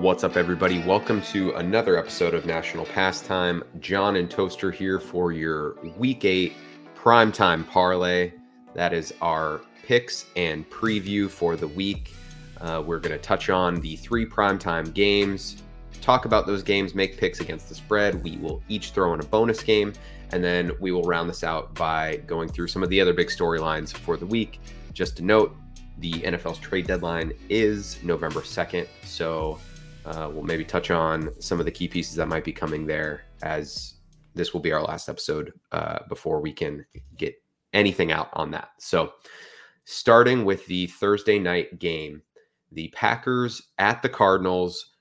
What's up, everybody? Welcome to another episode of National Pastime. John and Toaster here for your Week 8 primetime parlay. That is our picks and preview for the week. Uh, we're going to touch on the three primetime games, talk about those games, make picks against the spread. We will each throw in a bonus game, and then we will round this out by going through some of the other big storylines for the week. Just to note, the NFL's trade deadline is November 2nd. So uh, we'll maybe touch on some of the key pieces that might be coming there as this will be our last episode uh, before we can get anything out on that. So, starting with the Thursday night game, the Packers at the Cardinals,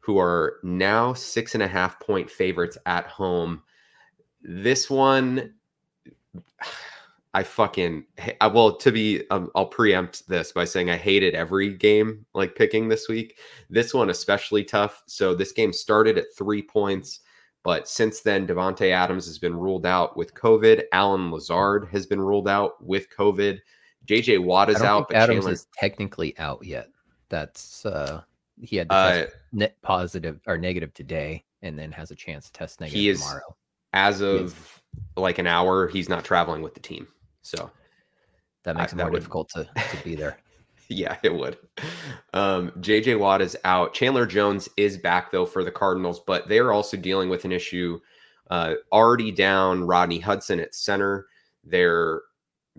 who are now six and a half point favorites at home. This one, I fucking I well to be um, I'll preempt this by saying I hated every game like picking this week. This one especially tough. So this game started at 3 points, but since then Davante Adams has been ruled out with COVID. Allen Lazard has been ruled out with COVID. JJ Watt is out, but Adams Chandler... is technically out yet. That's uh he had uh, net positive or negative today and then has a chance to test negative he is, tomorrow. As of like an hour, he's not traveling with the team. So that makes I, it more difficult to, to be there. yeah, it would. Um, JJ Watt is out. Chandler Jones is back though for the Cardinals, but they're also dealing with an issue. Uh, already down Rodney Hudson at center. Their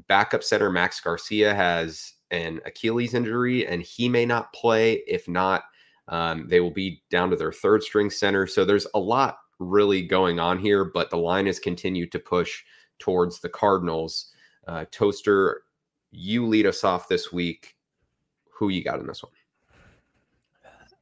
backup center Max Garcia has an Achilles injury, and he may not play. If not, um, they will be down to their third string center. So there's a lot really going on here, but the line has continued to push towards the Cardinals. Uh, Toaster, you lead us off this week. Who you got in this one?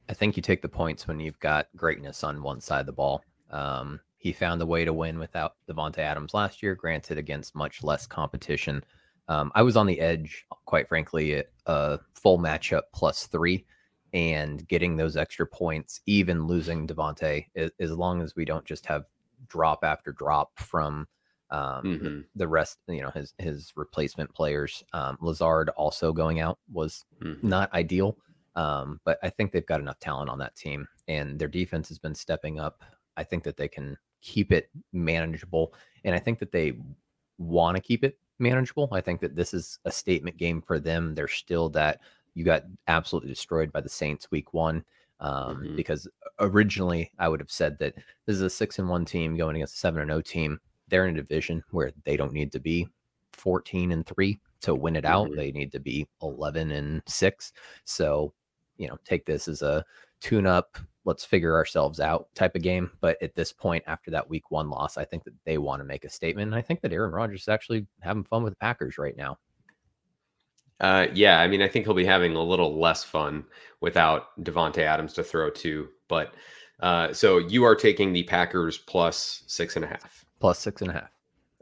I think you take the points when you've got greatness on one side of the ball. Um, he found a way to win without Davante Adams last year, granted against much less competition. Um, I was on the edge, quite frankly, a full matchup plus three, and getting those extra points, even losing Davante, as long as we don't just have drop after drop from um, mm-hmm. the, rest, you know, his his replacement players, um, Lazard also going out was mm-hmm. not ideal. Um, but I think they've got enough talent on that team, and their defense has been stepping up. I think that they can keep it manageable, and I think that they want to keep it manageable. I think that this is a statement game for them. They're still that you got absolutely destroyed by the Saints week one. Um, mm-hmm. because originally I would have said that this is a six and one team going against a seven and zero oh team they're in a division where they don't need to be 14 and 3 to win it out. Mm-hmm. They need to be 11 and 6. So, you know, take this as a tune up, let's figure ourselves out type of game. But at this point, after that week one loss, I think that they want to make a statement. And I think that Aaron Rodgers is actually having fun with the Packers right now. Uh, yeah, I mean, I think he'll be having a little less fun without Davante Adams to throw to. But uh, so you are taking the Packers plus six and a half plus six and a half.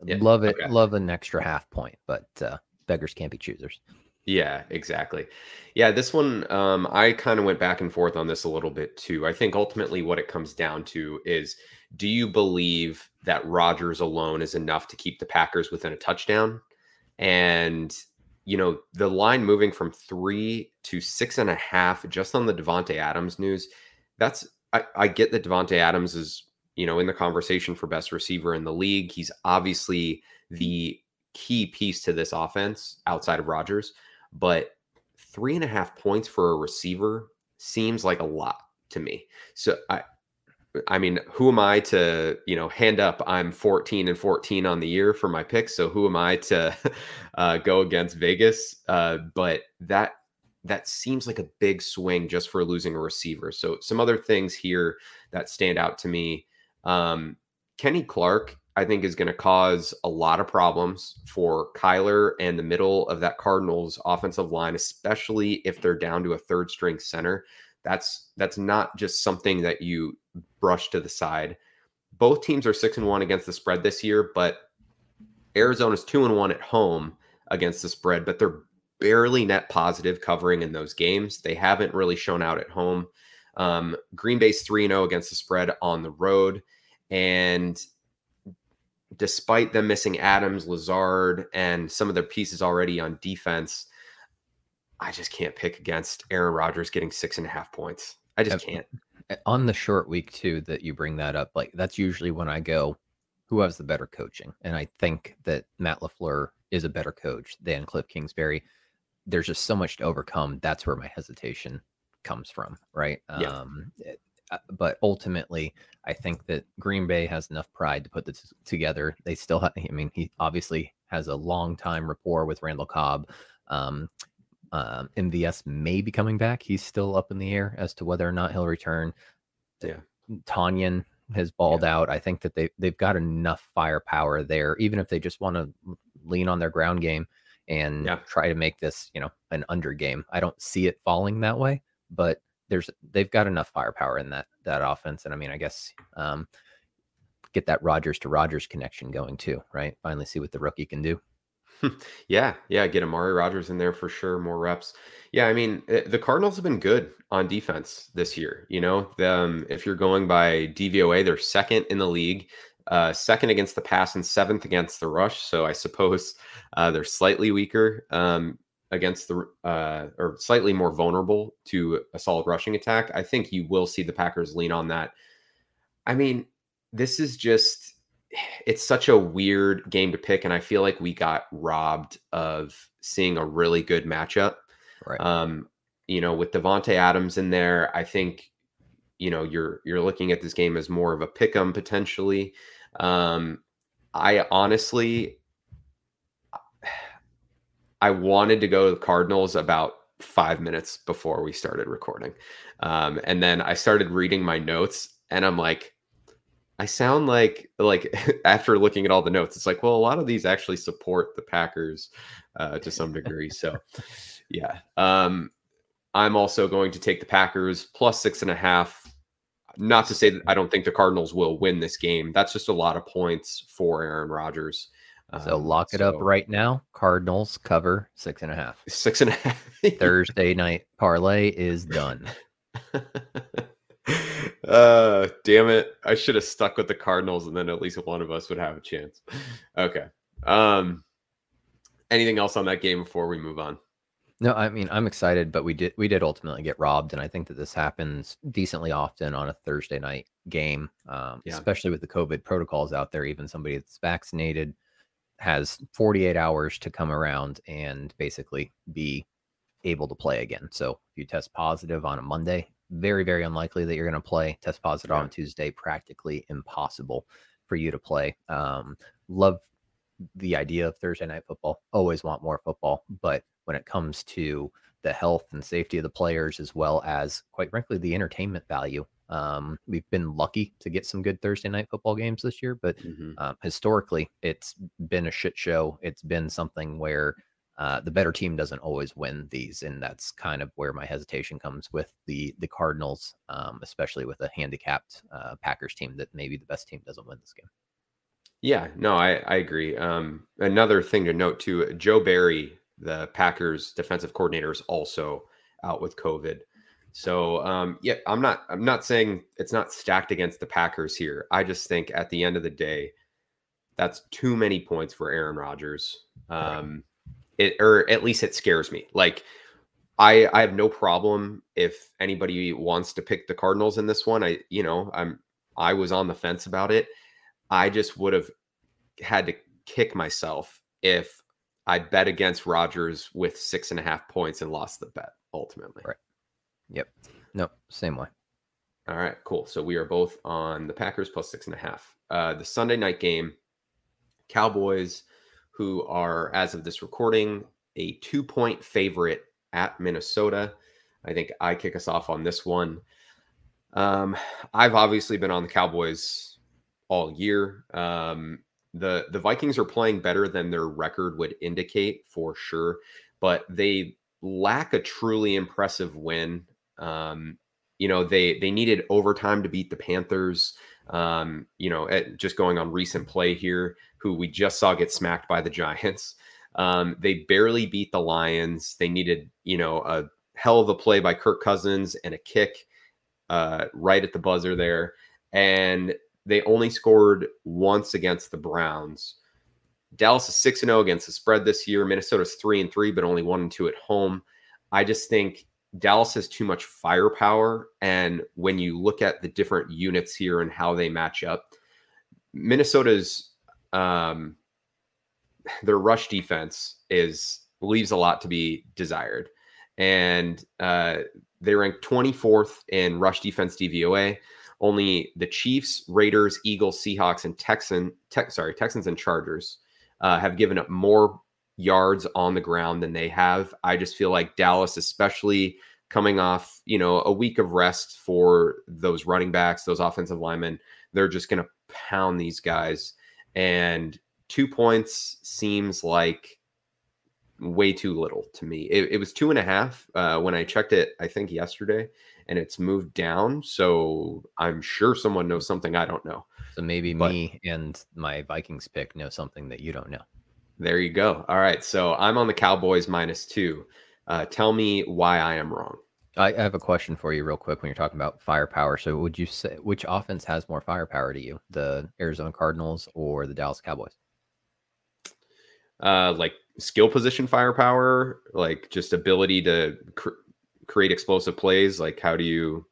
Yeah. Love it. Okay. Love an extra half point, but uh, beggars can't be choosers. Yeah, exactly. Yeah, this one, um, I kind of went back and forth on this a little bit too. I think ultimately what it comes down to is do you believe that Rodgers alone is enough to keep the Packers within a touchdown? And, you know, the line moving from three to six and a half just on the Davante Adams news, that's, I, I get that Davante Adams is you know, in the conversation for best receiver in the league. He's obviously the key piece to this offense outside of Rodgers, but three and a half points for a receiver seems like a lot to me. So I, I mean, who am I to, you know, hand up? I'm 14 and 14 on the year for my picks. So who am I to uh, go against Vegas? Uh, but that that seems like a big swing just for losing a receiver. So some other things here that stand out to me. Um, Kenny Clark, I think, is going to cause a lot of problems for Kyler and the middle of that Cardinals offensive line, especially if they're down to a third string center. That's that's not just something that you brush to the side. Both teams are six and one against the spread this year, but Arizona's two and one at home against the spread, but they're barely net positive covering in those games. They haven't really shown out at home. Um, Green Bay's 3 0 against the spread on the road. And despite them missing Adams, Lazard, and some of their pieces already on defense, I just can't pick against Aaron Rodgers getting six and a half points. I just can't. On the short week too, that you bring that up, like that's usually when I go, who has the better coaching? And I think that Matt LaFleur is a better coach than Cliff Kingsbury. There's just so much to overcome. That's where my hesitation comes from, right? Yeah. Um, uh, but ultimately, I think that Green Bay has enough pride to put this together. They still have, I mean, he obviously has a long time rapport with Randall Cobb. Um, um, MVS may be coming back. He's still up in the air as to whether or not he'll return. Yeah. Tonyan has balled yeah. out. I think that they they've got enough firepower there, even if they just want to lean on their ground game and yeah. try to make this, you know, an under game. I don't see it falling that way, but there's they've got enough firepower in that that offense. And I mean, I guess um, get that Rodgers to Rodgers connection going too, right? Finally see what the rookie can do. yeah, yeah, get Amari Rodgers in there for sure, more reps. Yeah, I mean, eh, the Cardinals have been good on defense this year. You know, um, if you're going by DVOA, they're second in the league, uh, second against the pass, and seventh against the rush. So I suppose uh, they're slightly weaker um, against the uh, or slightly more vulnerable to a solid rushing attack. I think you will see the Packers lean on that. I mean, this is just it's such a weird game to pick, and I feel like we got robbed of seeing a really good matchup. Right. Um, you know, with Davante Adams in there, I think you know you're you're looking at this game as more of a pick 'em potentially. Um, I honestly, I wanted to go to the Cardinals about five minutes before we started recording, um, and then I started reading my notes, and I'm like, I sound like like after looking at all the notes, it's like, well, a lot of these actually support the Packers uh, to some degree. So, yeah, um, I'm also going to take the Packers plus six and a half. Not to say that I don't think the Cardinals will win this game. That's just a lot of points for Aaron Rodgers. So um, lock it so, up right now. Cardinals cover six and a half. Six and a half. Thursday night parlay is done. uh damn it i should have stuck with the cardinals and then at least one of us would have a chance okay um anything else on that game before we move on no i mean i'm excited but we did we did ultimately get robbed and i think that this happens decently often on a thursday night game um, yeah. especially with the covid protocols out there even somebody that's vaccinated has 48 hours to come around and basically be able to play again so if you test positive on a monday very, very unlikely that you're going to play. Test positive yeah. on Tuesday, practically impossible for you to play. Um, love the idea of Thursday night football. Always want more football, but when it comes to the health and safety of the players, as well as, quite frankly, the entertainment value. Um, we've been lucky to get some good Thursday night football games this year, but mm-hmm. um, historically, it's been a shit show. It's been something where uh, the better team doesn't always win these, and that's kind of where my hesitation comes with the the Cardinals, um, especially with a handicapped uh, Packers team that maybe the best team doesn't win this game. Yeah, no, I I agree. Um, another thing to note too, Joe Barry, the Packers defensive coordinator, is also out with COVID. So um, yeah, I'm not I'm not saying it's not stacked against the Packers here. I just think at the end of the day, that's too many points for Aaron Rodgers. Um, it or at least it scares me. Like I I have no problem if anybody wants to pick the Cardinals in this one. I you know I'm I was on the fence about it. I just would have had to kick myself if I bet against Rodgers with six and a half points and lost the bet ultimately. Right. Yep. No, same way. All right, cool. So we are both on the Packers plus six and a half. Uh, the Sunday night game, Cowboys who are, as of this recording, a two point favorite at Minnesota. I think I kick us off on this one. Um, I've obviously been on the Cowboys all year. Um, the the Vikings are playing better than their record would indicate for sure, but they lack a truly impressive win. Um, you know, they they needed overtime to beat the Panthers. Um, you know, at, just going on recent play here, who we just saw get smacked by the Giants. Um, they barely beat the Lions. They needed, you know, a hell of a play by Kirk Cousins and a kick uh, right at the buzzer there. And they only scored once against the Browns. Dallas is 6 0 against the spread this year. Minnesota's 3 and 3, but only 1 and 2 at home. I just think Dallas has too much firepower. And when you look at the different units here and how they match up, Minnesota's um, their rush defense is leaves a lot to be desired. And uh, they rank 24th in rush defense DVOA. Only the Chiefs, Raiders, Eagles, Seahawks, and Texan, te- sorry, Texans and Chargers uh, have given up more yards on the ground than they have. I just feel like Dallas, especially coming off, you know, a week of rest for those running backs, those offensive linemen, they're just going to pound these guys. And two points seems like way too little to me. It, it was two and a half uh, when I checked it, I think yesterday, and it's moved down. So I'm sure someone knows something I don't know. So maybe but, me and my Vikings pick know something that you don't know. There you go. All right. So I'm on the Cowboys minus two. Uh, tell me why I am wrong. I have a question for you, real quick. When you're talking about firepower, so would you say which offense has more firepower to you, the Arizona Cardinals or the Dallas Cowboys? Uh, like skill position firepower, like just ability to cr- create explosive plays. Like how do you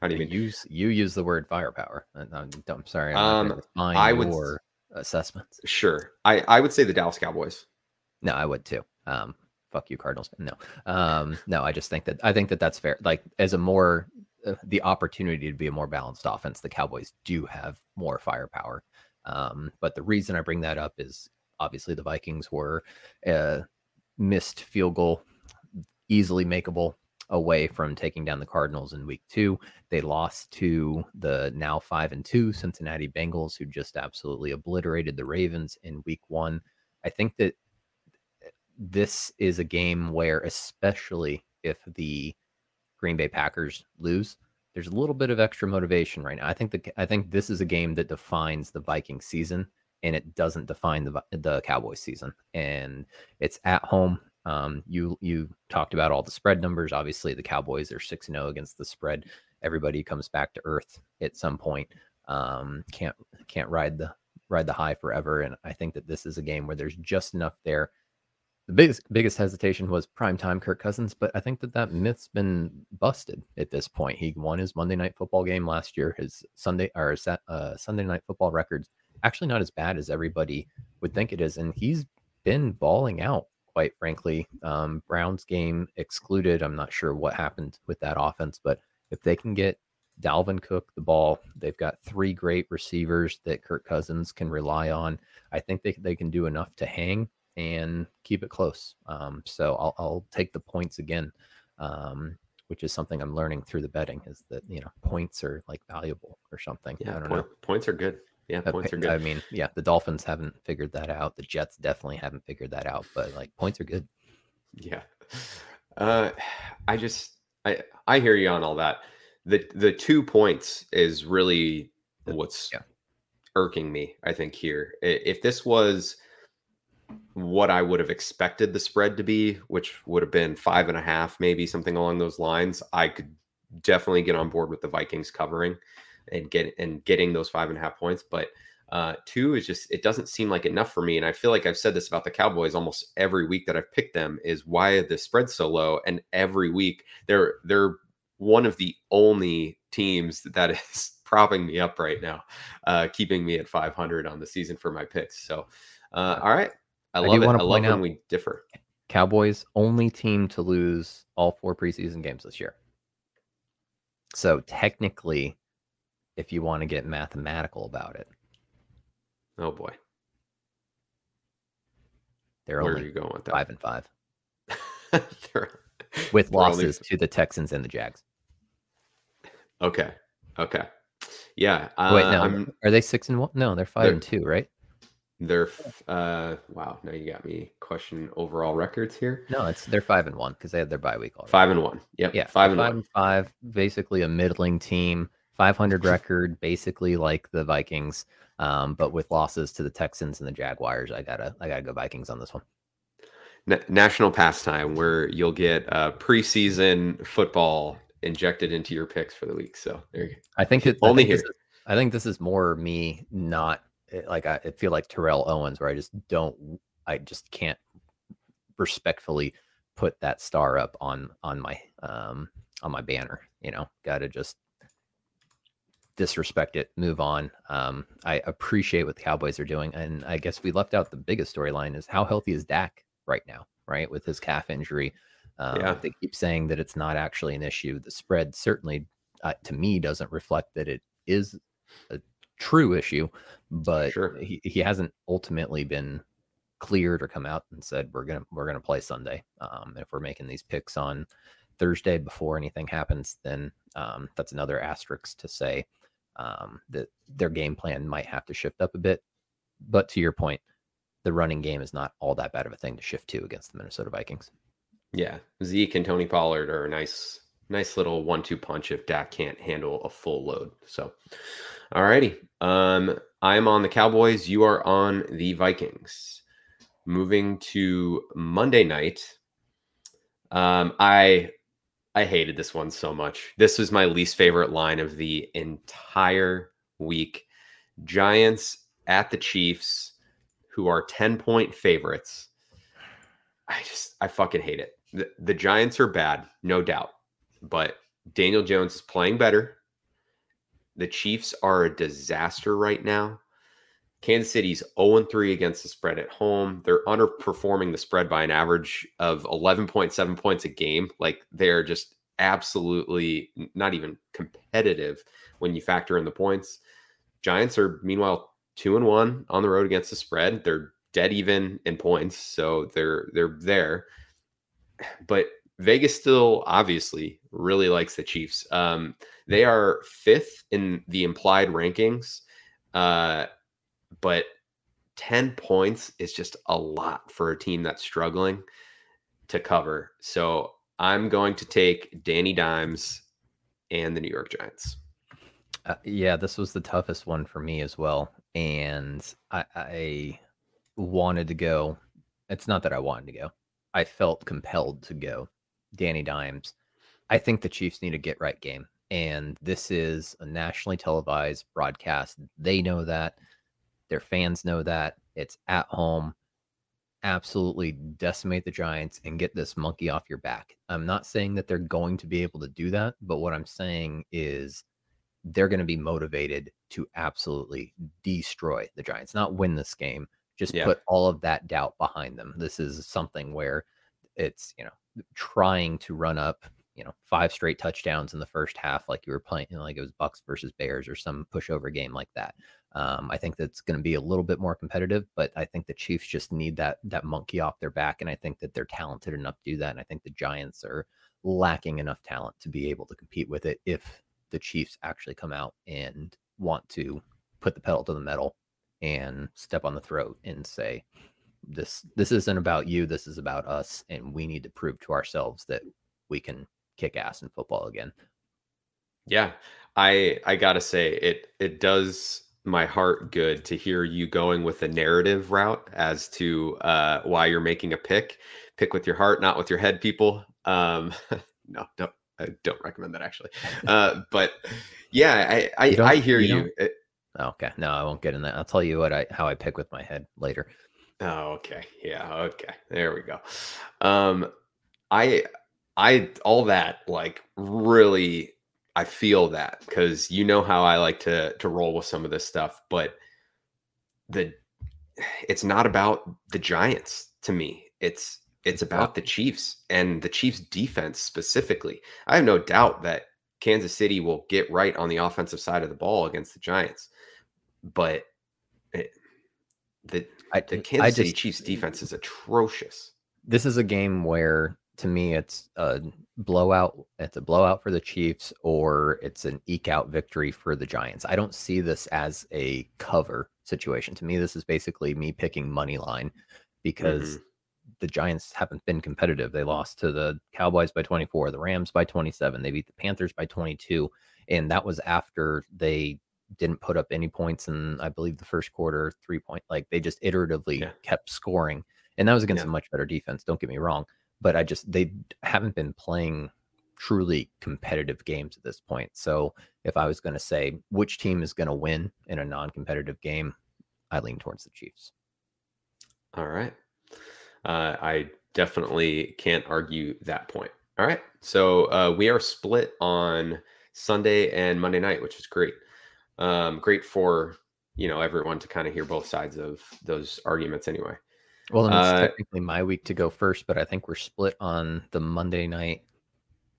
how do you use you use the word firepower? I'm, I'm sorry. I'm um, I would assessments. Sure, I I would say the Dallas Cowboys. No, I would too. Um, fuck you, Cardinals. No, um, no, I just think that I think that that's fair. Like as a more uh, the opportunity to be a more balanced offense, the Cowboys do have more firepower. Um, but the reason I bring that up is obviously the Vikings were a uh, missed field goal, easily makeable away from taking down the Cardinals in week two. They lost to the now five and two Cincinnati Bengals, who just absolutely obliterated the Ravens in week one. I think that eh, this is a game where, especially if the Green Bay Packers lose, there's a little bit of extra motivation right now. I think that I think this is a game that defines the Viking season and it doesn't define the the Cowboys season. And it's at home. Um, you you talked about all the spread numbers. Obviously, the Cowboys are six zero oh against the spread. Everybody comes back to earth at some point. Um, can't can't ride the ride the high forever. And I think that this is a game where there's just enough there. The biggest biggest hesitation was prime time Kirk Cousins, but I think that that myth's been busted at this point. He won his Monday night football game last year. His Sunday or uh, Sunday night football records actually not as bad as everybody would think it is. And he's been balling out, quite frankly. Um, Browns game excluded. I'm not sure what happened with that offense, but if they can get Dalvin Cook the ball, they've got three great receivers that Kirk Cousins can rely on. I think they, they can do enough to hang and keep it close. Um, so I'll, I'll, take the points again. Um, which is something I'm learning through the betting is that you know points are like valuable or something. Yeah, I don't point, know. Points are good. Yeah, points are good. I mean, yeah, the Dolphins haven't figured that out. The Jets definitely haven't figured that out, but like points are good. Yeah. Uh I just I I hear you on all that. The the two points is really what's yeah. irking me, I think, here. If this was what I would have expected the spread to be, which would have been five and a half, maybe something along those lines, I could definitely get on board with the Vikings covering and get and getting those five and a half points. But uh, two is just it doesn't seem like enough for me. And I feel like I've said this about the Cowboys almost every week that I've picked them is why the spread so low. And every week they're they're one of the only teams that is propping me up right now, uh, keeping me at 500 on the season for my picks. So, uh, all right, I love I it. I love when we differ. Cowboys only team to lose all four preseason games this year. So technically, if you want to get mathematical about it. Oh boy. They're Where only are you going with that? Five and five. with losses only... to the Texans and the Jags. Okay. Okay. Yeah. Uh, Wait, no. I'm... Are they six and one? No, they're 5 they're, and two, right? They're uh wow, now you got me question overall records here. No, it's they're five and one because they had their bye week already. Five and one. Yep. Yeah. Five and five one. and five, basically a middling team. 500 record, basically like the Vikings, um, but with losses to the Texans and the Jaguars. I gotta, I gotta go Vikings on this one. national pastime where you'll get uh, preseason football injected into your picks for the week. So there you go. I think it only I think here. Is, I think this is more me not like I, feel like Terrell Owens, where I just don't, I just can't respectfully put that star up on on my um on my banner. You know, got to just disrespect it, move on. Um, I appreciate what the Cowboys are doing, and I guess we left out the biggest storyline is how healthy is Dak right now, right, with his calf injury. Um, yeah. They keep saying that it's not actually an issue. The spread certainly, uh, to me, doesn't reflect that it is a true issue, but sure. he, he hasn't ultimately been cleared or come out and said we're gonna we're gonna play Sunday. Um, if we're making these picks on Thursday before anything happens, then um, that's another asterisk to say um, that their game plan might have to shift up a bit. But to your point, the running game is not all that bad of a thing to shift to against the Minnesota Vikings. Yeah, Zeke and Tony Pollard are a nice, nice little one-two punch if Dak can't handle a full load. So, all righty, um, I'm on the Cowboys. You are on the Vikings. Moving to Monday night. Um, I I hated this one so much. This was my least favorite line of the entire week. Giants at the Chiefs, who are 10 point favorites. I just, I fucking hate it. The, the Giants are bad, no doubt, but Daniel Jones is playing better. The Chiefs are a disaster right now. Kansas City's 0 3 against the spread at home. They're underperforming the spread by an average of 11.7 points a game. Like they're just absolutely not even competitive when you factor in the points. Giants are meanwhile 2 and 1 on the road against the spread. They're dead even in points, so they're they're there. But Vegas still obviously really likes the Chiefs. Um, they are fifth in the implied rankings. Uh, but 10 points is just a lot for a team that's struggling to cover. So I'm going to take Danny Dimes and the New York Giants. Uh, yeah, this was the toughest one for me as well. And I, I wanted to go. It's not that I wanted to go, I felt compelled to go. Danny Dimes. I think the Chiefs need a get right game. And this is a nationally televised broadcast. They know that. Their fans know that it's at home. Absolutely decimate the Giants and get this monkey off your back. I'm not saying that they're going to be able to do that, but what I'm saying is they're going to be motivated to absolutely destroy the Giants, not win this game, just yeah. put all of that doubt behind them. This is something where it's, you know, trying to run up, you know, five straight touchdowns in the first half, like you were playing, you know, like it was Bucks versus Bears or some pushover game like that. Um, I think that's going to be a little bit more competitive, but I think the Chiefs just need that that monkey off their back, and I think that they're talented enough to do that. And I think the Giants are lacking enough talent to be able to compete with it if the Chiefs actually come out and want to put the pedal to the metal and step on the throat and say, "This this isn't about you. This is about us, and we need to prove to ourselves that we can kick ass in football again." Yeah, I I gotta say it it does my heart good to hear you going with the narrative route as to uh, why you're making a pick. Pick with your heart, not with your head, people. Um, no, don't I don't recommend that actually. Uh, but yeah, I I, I hear you. you. It, okay, no, I won't get in that. I'll tell you what I how I pick with my head later. Oh, okay, yeah, okay, there we go. Um, I I all that like really I feel that because you know how I like to to roll with some of this stuff, but the it's not about the Giants to me. It's it's about the Chiefs and the Chiefs defense specifically. I have no doubt that Kansas City will get right on the offensive side of the ball against the Giants, but it, the the Kansas I City Chiefs defense is atrocious. This is a game where to me it's a blowout it's a blowout for the chiefs or it's an eke out victory for the giants i don't see this as a cover situation to me this is basically me picking money line because mm-hmm. the giants haven't been competitive they lost to the cowboys by 24 the rams by 27 they beat the panthers by 22 and that was after they didn't put up any points in i believe the first quarter three point like they just iteratively yeah. kept scoring and that was against yeah. a much better defense don't get me wrong but I just they haven't been playing truly competitive games at this point. So if I was going to say which team is going to win in a non-competitive game, I lean towards the Chiefs. All right. Uh, I definitely can't argue that point. All right. So uh, we are split on Sunday and Monday night, which is great. Um, great for you know everyone to kind of hear both sides of those arguments anyway. Well, it's uh, technically my week to go first, but I think we're split on the Monday night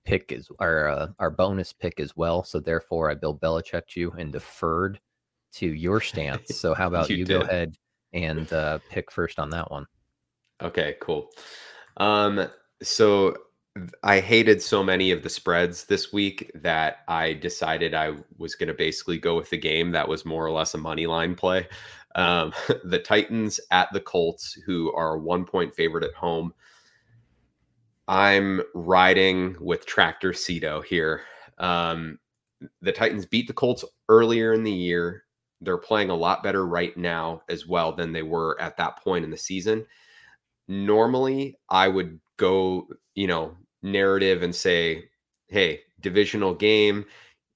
pick is our uh, our bonus pick as well. So therefore, I Bill Belichick you and deferred to your stance. So how about you, you go ahead and uh, pick first on that one? Okay, cool. Um, so I hated so many of the spreads this week that I decided I was going to basically go with the game that was more or less a money line play. Um, the Titans at the Colts, who are one point favorite at home. I'm riding with Tractor Cito here. Um, the Titans beat the Colts earlier in the year. They're playing a lot better right now as well than they were at that point in the season. Normally, I would go, you know, narrative and say, hey, divisional game.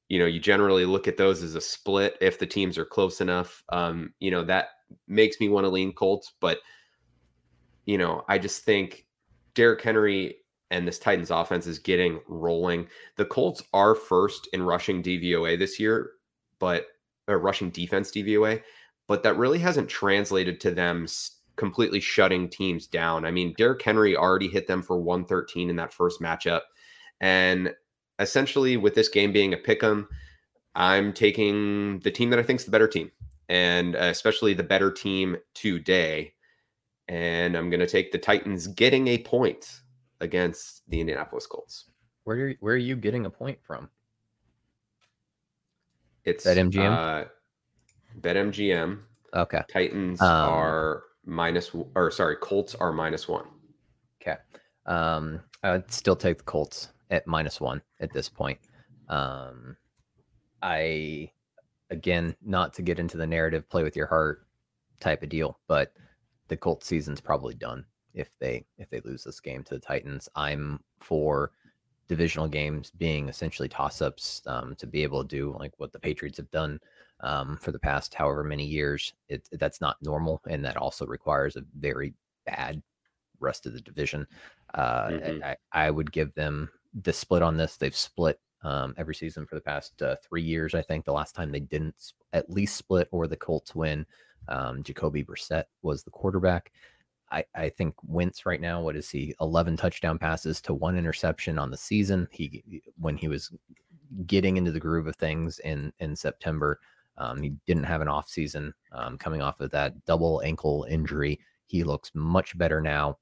You know, you generally look at those as a split if the teams are close enough. Um, you know, that makes me want to lean Colts, but you know, I just think Derrick Henry and this Titans offense is getting rolling. The Colts are first in rushing DVOA this year, but uh, rushing defense DVOA, but that really hasn't translated to them completely shutting teams down. I mean, Derrick Henry already hit them for 113 in that first matchup. And essentially, with this game being a pick 'em, I'm taking the team that I think is the better team, and especially the better team today. And I'm going to take the Titans getting a point against the Indianapolis Colts. Where are, where are you getting a point from? It's BetMGM. Uh, BetMGM. Okay. Titans um, are minus, or sorry, Colts are minus one. Okay. Um, I'd still take the Colts at minus one at this point. Um, I, again, not to get into the narrative, play with your heart type of deal, but the Colts season's probably done if they if they lose this game to the Titans. I'm for divisional games being essentially toss ups um, to be able to do like what the Patriots have done um, for the past however many years. It, that's not normal, and that also requires a very bad rest of the division. Uh, mm-hmm. I, I, would give them the split on this. They've split um, every season for the past uh, three years. I think the last time they didn't at least split or the Colts win, um, Jacoby Brissett was the quarterback. I, I think Wentz right now, what is he? 11 touchdown passes to one interception on the season. He, when he was getting into the groove of things in, in September, um, he didn't have an off season um, coming off of that double ankle injury. He looks much better now.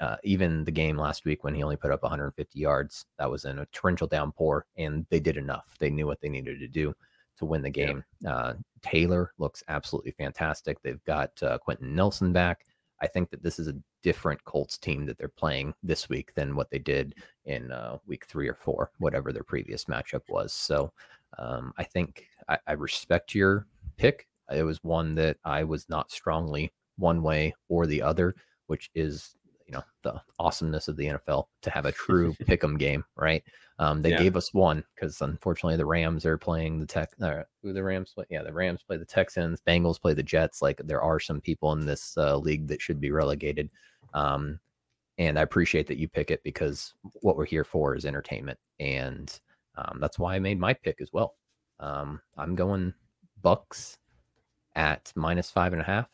Uh, even the game last week when he only put up 150 yards, that was in a torrential downpour, and they did enough. They knew what they needed to do to win the game. Yeah. Uh, Taylor looks absolutely fantastic. They've got uh, Quenton Nelson back. I think that this is a different Colts team that they're playing this week than what they did in uh, week three or four, whatever their previous matchup was. So um, I think I, I respect your pick. It was one that I was not strongly one way or the other, which is you know the awesomeness of the NFL to have a true pick'em game, right? Um, they yeah. gave us one because unfortunately the Rams are playing the Tech. Uh, who the Rams play? Yeah, the Rams play the Texans. Bengals play the Jets. Like there are some people in this uh, league that should be relegated. Um, and I appreciate that you pick it because what we're here for is entertainment, and um, that's why I made my pick as well. Um, I'm going Bucks at minus five and a half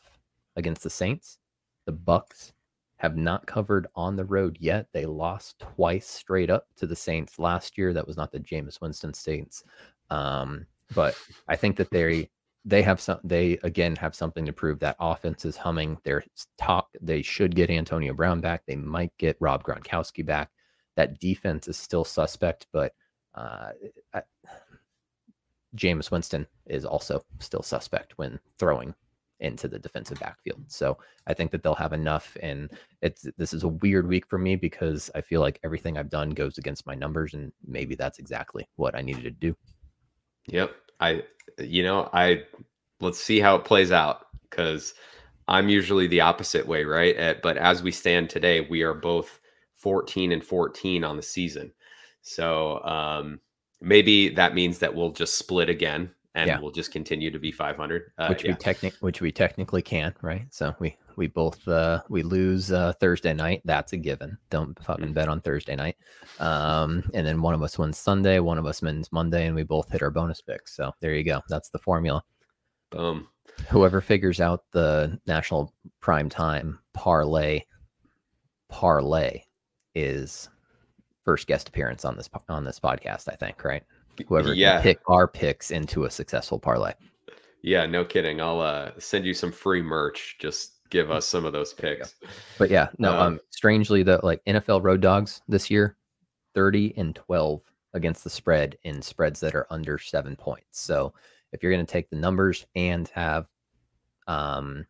against the Saints. The Bucks have not covered on the road yet. They lost twice straight up to the Saints last year. That was not the Jameis Winston Saints. Um, but I think that they they have some they again have something to prove. That offense is humming. They're talk they should get Antonio Brown back. They might get Rob Gronkowski back. That defense is still suspect, but uh, I, Jameis Winston is also still suspect when throwing into the defensive backfield. So I think that they'll have enough. And it's this is a weird week for me because I feel like everything I've done goes against my numbers, and maybe that's exactly what I needed to do. Yep. I you know, I let's see how it plays out because I'm usually the opposite way, right? Eh, but as we stand today, we are both 14 and 14 on the season. So um maybe that means that we'll just split again and Yeah. we'll just continue to be 500. Uh, which yeah. we technic which we technically can, right? So we we both uh we lose uh Thursday night. That's a given. Don't fucking Mhm. bet on Thursday night. Um and then one of us wins Sunday, one of us wins Monday, and we both hit our bonus picks. So there you go. That's the formula. Boom. Whoever figures out the national prime time parlay parlay is first guest appearance on this on this podcast, I think, right? Whoever yeah. can pick our picks into a successful parlay. Yeah, no kidding. I'll uh, send you some free merch. Just give us some of those There you go. picks. But yeah, no. Uh, Um, strangely, the like NFL road dogs this year, thirty and twelve against the spread in spreads that are under seven points. So if you're going to take the numbers and have, um,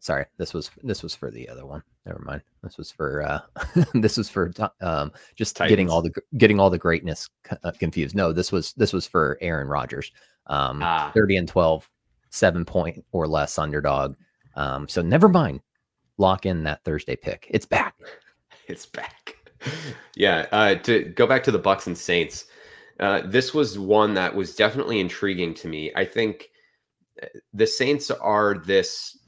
sorry, this was this was for the other one. Never mind. This was for uh, this was for um, just getting all the getting all the greatness uh, confused. No, this was this was for Aaron Rodgers. Um, Ah. 30 and 12, seven point or less underdog. Um, so never mind. Lock in that Thursday pick. It's back. It's back. yeah. Uh, to go back to the Bucks and Saints, uh, this was one that was definitely intriguing to me. I think uh, the Saints are this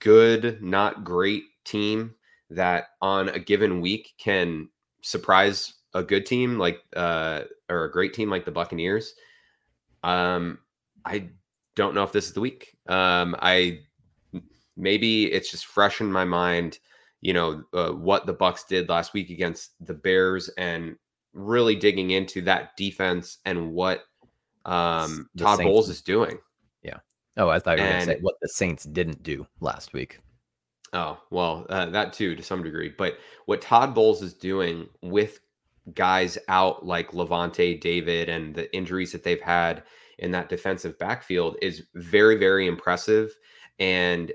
good, not great team that on a given week can surprise a good team like uh, or a great team like the Buccaneers. Um, I don't know if this is the week. Um, I maybe it's just fresh in my mind you know uh, what the bucks did last week against the bears and really digging into that defense and what um todd Saints- bowles is doing Yeah. Oh, I thought you were going to say what the Saints didn't do last week. Oh well uh, that too to some degree but what todd bowles is doing with guys out like lavonte david and the injuries that they've had in that defensive backfield is very very impressive and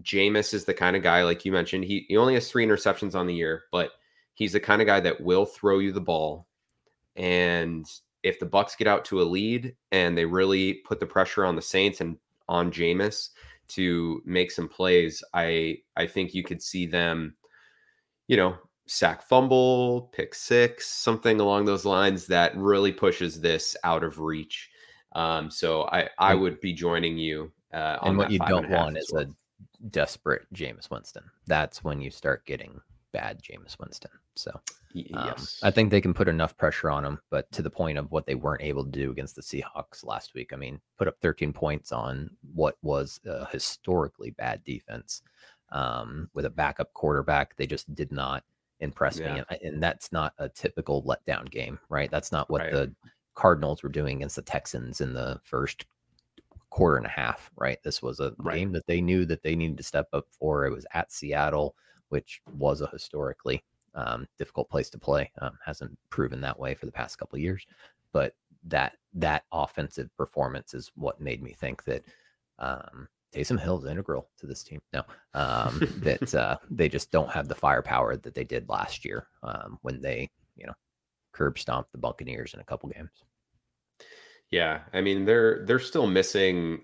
Jameis is the kind of guy, like you mentioned, he, he only has three interceptions on the year, but he's the kind of guy that will throw you the ball. And if the Bucks get out to a lead and they really put the pressure on the Saints and on Jameis to make some plays, I I think you could see them, you know, sack fumble, pick six, something along those lines that really pushes this out of reach. Um, so I I would be joining you. Uh, on And what you don't and want as is well. a desperate Jameis Winston. That's when you start getting bad Jameis Winston. So um, yes. I think they can put enough pressure on him, but to the point of what they weren't able to do against the Seahawks last week. I mean, put up 13 points on what was a historically bad defense um, with a backup quarterback. They just did not impress Yeah. me, and, and that's not a typical letdown game, right? That's not what Right. the Cardinals were doing against the Texans in the first quarter and a half, right? This was a Right. game that they knew that they needed to step up for. It was at Seattle, which was a historically um, difficult place to play. Um, hasn't proven that way for the past couple of years, but that that offensive performance is what made me think that um, Taysom Hill is integral to this team. No, um, that uh, they just don't have the firepower that they did last year um, when they, you know, curb stomped the Buccaneers in a couple games. Yeah, I mean they're they're still missing,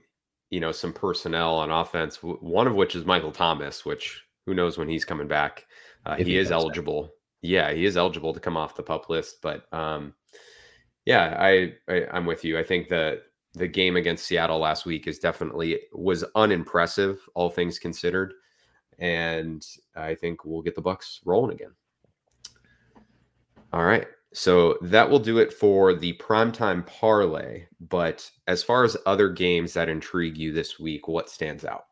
you know, some personnel on offense. One of which is Michael Thomas, which who knows when he's coming back. Uh, he, he is comes back. eligible. Yeah, he is eligible to come off the pup list. But um, yeah, I, I I'm with you. I think that the game against Seattle last week is definitely was unimpressive, all things considered, and I think we'll get the Bucks rolling again. All right. So that will do it for the primetime parlay. But as far as other games that intrigue you this week, what stands out?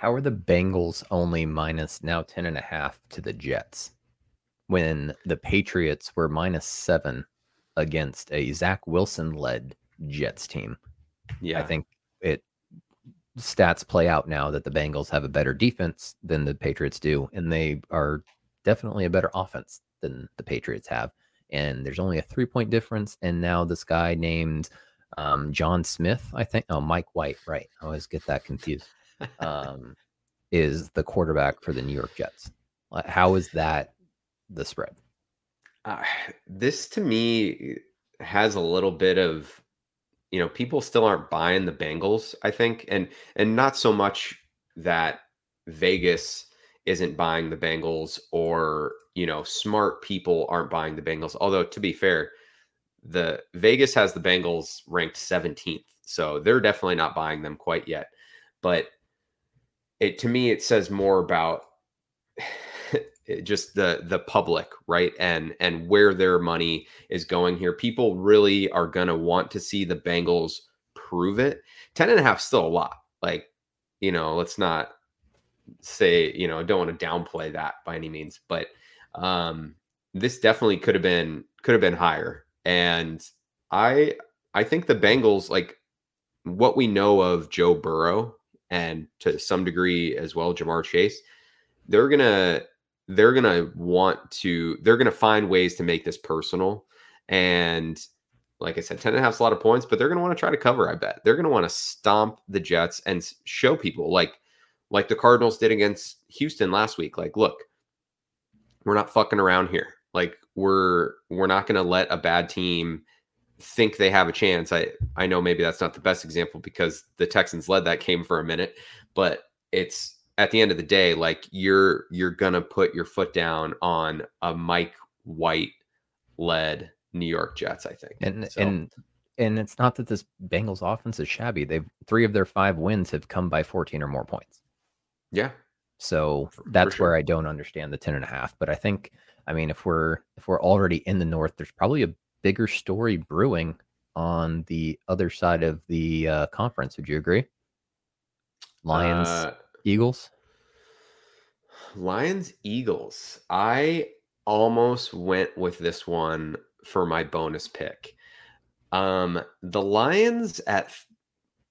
How are the Bengals only minus now 10 and a half to the Jets when the Patriots were minus seven against a Zach Wilson led Jets team? Yeah. I think it stats play out now that the Bengals have a better defense than the Patriots do, and they are definitely a better offense than the Patriots have. And there's only a three point difference. And now this guy named um, John Smith, I think, oh, Mike White, right? I always get that confused. Um, is the quarterback for the New York Jets. How is that the spread? Uh, this to me has a little bit of you know people still aren't buying the Bengals I think and and not so much that Vegas isn't buying the Bengals or you know smart people aren't buying the Bengals although to be fair the Vegas has the Bengals ranked 17th So they're definitely not buying them quite yet. But it to me, it says more about just the the public right and and where their money is going here. People really are going to want to see the bengals prove it. 10 and a half still a lot. Like you know let's not say you know don't want to downplay that by any means but um this definitely could have been could have been higher. And i i think the bengals like what we know of joe burrow and to some degree as well Ja'Marr Chase they're gonna they're going to want to, they're going to find ways to make this personal. And like I said, 10 and a half is a lot of points, but they're going to want to try to cover, I bet. They're going to want to stomp the Jets and show people like, like the Cardinals did against Houston last week. Like, look, we're not fucking around here. Like we're we're not going to let a bad team think they have a chance. I I know maybe that's not the best example because the Texans led that game for a minute, but it's at the end of the day, like you're you're gonna put your foot down on a Mike White led New York Jets, I think. And so. and and it's not that this Bengals offense is shabby. They've three of their five wins have come by 14 or more points. Yeah. So that's sure. where I don't understand the 10 and a half. But I think, I mean, if we're if we're already in the north, there's probably a bigger story brewing on the other side of the uh, conference. Would you agree? Lions. Uh, Eagles? Lions, Eagles. I almost went with this one for my bonus pick. Um, the Lions at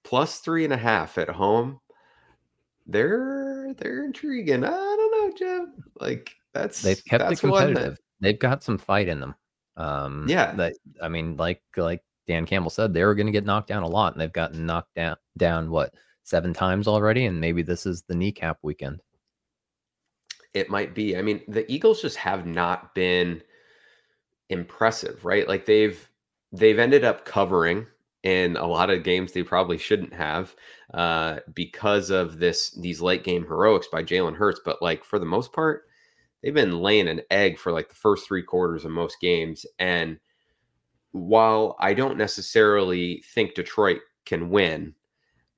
plus three and a half at home. They're they're intriguing. I don't know, Jeff. Like that's they've kept that's it competitive. That, they've got some fight in them. Um, yeah. That I mean, like like Dan Campbell said, they were going to get knocked down a lot, and they've gotten knocked down down what seven times already, and maybe this is the kneecap weekend. It might be. I mean, the Eagles just have not been impressive, right? Like they've they've ended up covering in a lot of games they probably shouldn't have uh, because of this these late game heroics by Jalen Hurts. But like for the most part, they've been laying an egg for like the first three quarters of most games. And while I don't necessarily think Detroit can win,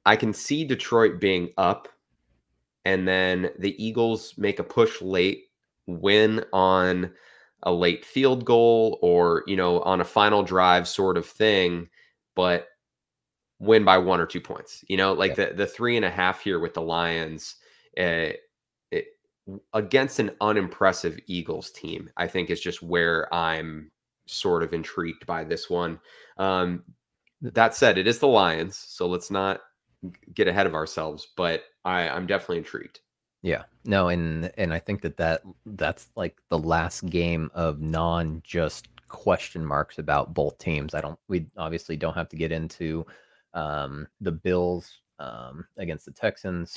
I can see Detroit being up and then the Eagles make a push late, win on a late field goal or, you know, on a final drive sort of thing, but win by one or two points. You know, like yeah. the, the three and a half here with the Lions uh, against an unimpressive Eagles team, I think is just where I'm sort of intrigued by this one. Um, that said, it is the Lions, so let's not get ahead of ourselves, but I, I'm definitely intrigued. Yeah, no, and and I think that that that's like the last game of non just question marks about both teams. I don't. We obviously don't have to get into um, the Bills um, against the Texans,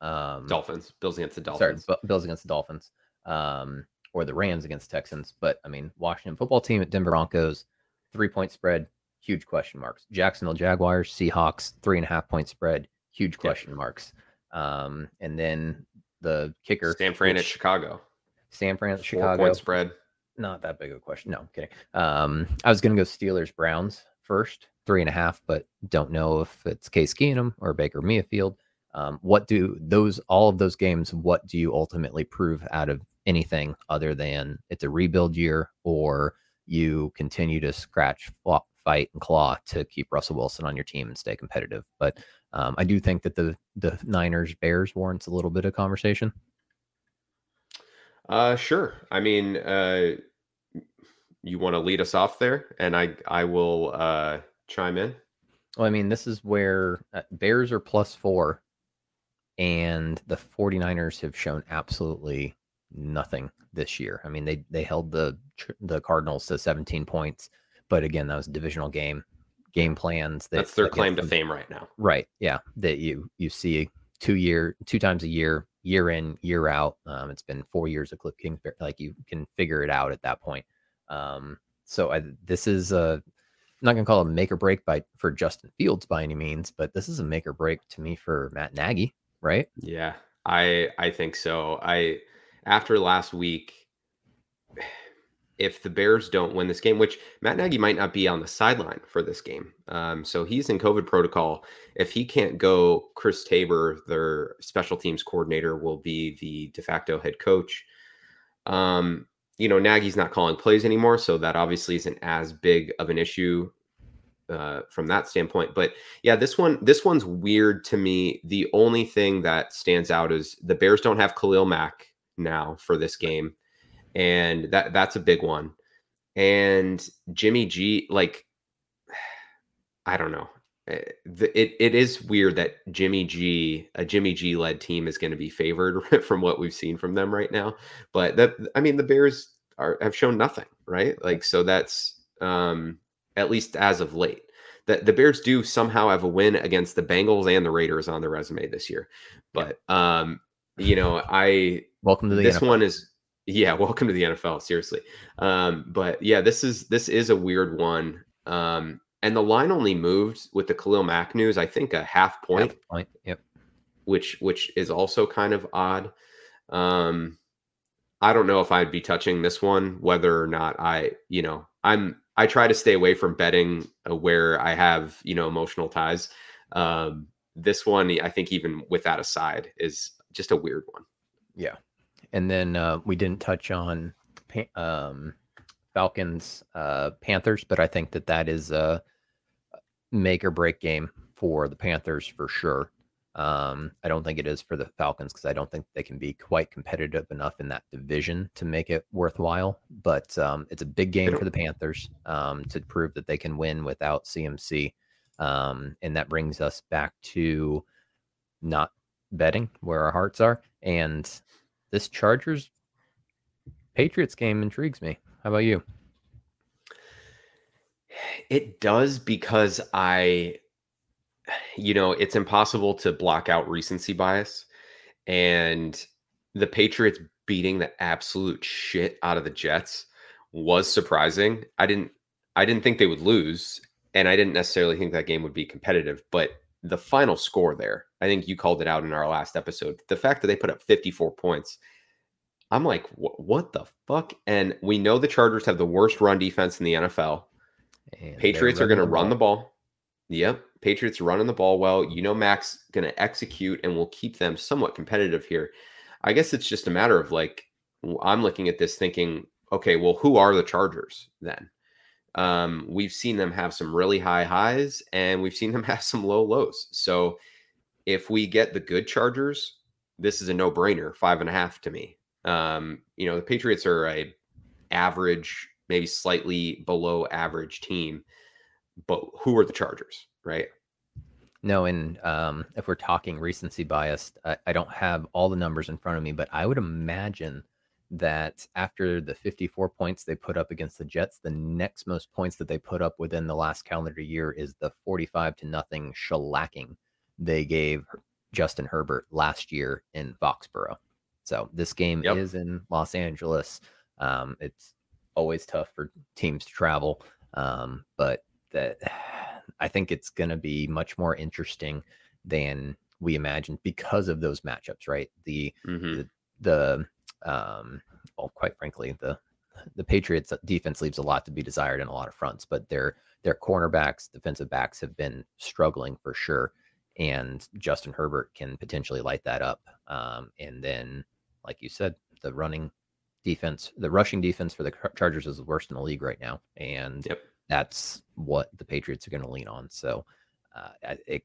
um, Dolphins, Bills against the Dolphins. Sorry, Bills against the Dolphins, um, or the Rams against Texans. But I mean, Washington football team at Denver Broncos, three point spread, huge question marks. Jacksonville Jaguars, Seahawks, three and a half point spread, huge question yep. marks. Um, and then the kicker, San Fran at Chicago. San Fran at Chicago. point spread. Not that big of a question. No, I'm kidding. Um, I was going to go Steelers Browns first, three and a half, but don't know if it's Case Keenum or Baker Mayfield. Um, what do those all of those games? What do you ultimately prove out of anything other than it's a rebuild year or you continue to scratch fight and claw to keep Russell Wilson on your team and stay competitive. But um, I do think that the the Niners Bears warrants a little bit of conversation. Uh, sure. I mean, uh, you want to lead us off there, and I I will uh, chime in. Well, I mean, this is where uh, Bears are plus four, and the 49ers have shown absolutely nothing this year. I mean, they they held the the Cardinals to 17 points. But again, that was a divisional game. Game plans. That, That's their claim to fame right now. Right. Yeah. That you you see two year two times a year, year in year out. Um, it's been four years of Cliff Kingsbury. Like you can figure it out at that point. Um, so I, this is a I'm not gonna call it a make or break by for Justin Fields by any means, but this is a make or break to me for Matt Nagy, right? Yeah, I I think so. I after last week, if the Bears don't win this game, which Matt Nagy might not be on the sideline for this game, um, so he's in COVID protocol. If he can't go, Chris Tabor, their special teams coordinator, will be the de facto head coach. Um, you know, Nagy's not calling plays anymore, so that obviously isn't as big of an issue uh, from that standpoint. But yeah, this one, this one's weird to me. The only thing that stands out is the Bears don't have Khalil Mack now for this game, and that that's a big one. And Jimmy G, like, I don't know. Eh, it it is weird that Jimmy G, a Jimmy G led team, is going to be favored from what we've seen from them right now. But that I mean, the Bears are have shown nothing, right? Like, so that's um at least as of late. That the Bears do somehow have a win against the Bengals and the Raiders on their resume this year. But um, you know, I welcome to the this NFL. one is yeah, welcome to the NFL. Seriously, um, but yeah, this is this is a weird one. Um, and the line only moved with the Khalil Mack news. I think a half point. Half point. Yep. Which which is also kind of odd. Um, I don't know if I'd be touching this one, whether or not I, you know, I'm I try to stay away from betting uh, where I have you know emotional ties. Um, this one, I think, even with that aside, is just a weird one. Yeah, and then uh, we didn't touch on um, Falcons uh, Panthers, but I think that that is a make or break game for the Panthers for sure. Um, I don't think it is for the Falcons because I don't think they can be quite competitive enough in that division to make it worthwhile. But um, it's a big game for the Panthers um, to prove that they can win without CMC. Um, and that brings us back to not betting where our hearts are. And this Chargers Patriots game intrigues me. How about you? It does because I you know, it's impossible to block out recency bias. And the Patriots beating the absolute shit out of the Jets was surprising. I didn't I didn't think they would lose and I didn't necessarily think that game would be competitive, but the final score there, I think you called it out in our last episode. The fact that they put up 54 points, I'm like, what the fuck? And we know the Chargers have the worst run defense in the NFL. And Patriots are going to run the ball. Yep. Patriots running the ball well. You know, Mac's going to execute and will keep them somewhat competitive here. I guess it's just a matter of like, I'm looking at this thinking, okay, well, who are the Chargers then? Um, we've seen them have some really high highs and we've seen them have some low lows. So if we get the good Chargers, this is a no brainer, five and a half to me. Um, you know, the Patriots are a average, maybe slightly below average team but who are the Chargers, right? No, and um, if we're talking recency bias, I, I, don't have all the numbers in front of me, but I would imagine that after the 54 points they put up against the Jets, the next most points that they put up within the last calendar year is the 45 to nothing shellacking they gave Justin Herbert last year in Foxborough. So this game yep. is in Los Angeles. Um, it's always tough for teams to travel, um, but that I think it's going to be much more interesting than we imagined because of those matchups, right? The mm-hmm. the, the um, well, quite frankly, the the Patriots defense leaves a lot to be desired in a lot of fronts, but their their cornerbacks, defensive backs have been struggling for sure, and Justin Herbert can potentially light that up. Um, and then, like you said, the running defense, the rushing defense for the Chargers is the worst in the league right now, and yep that's what the Patriots are going to lean on. So uh, it,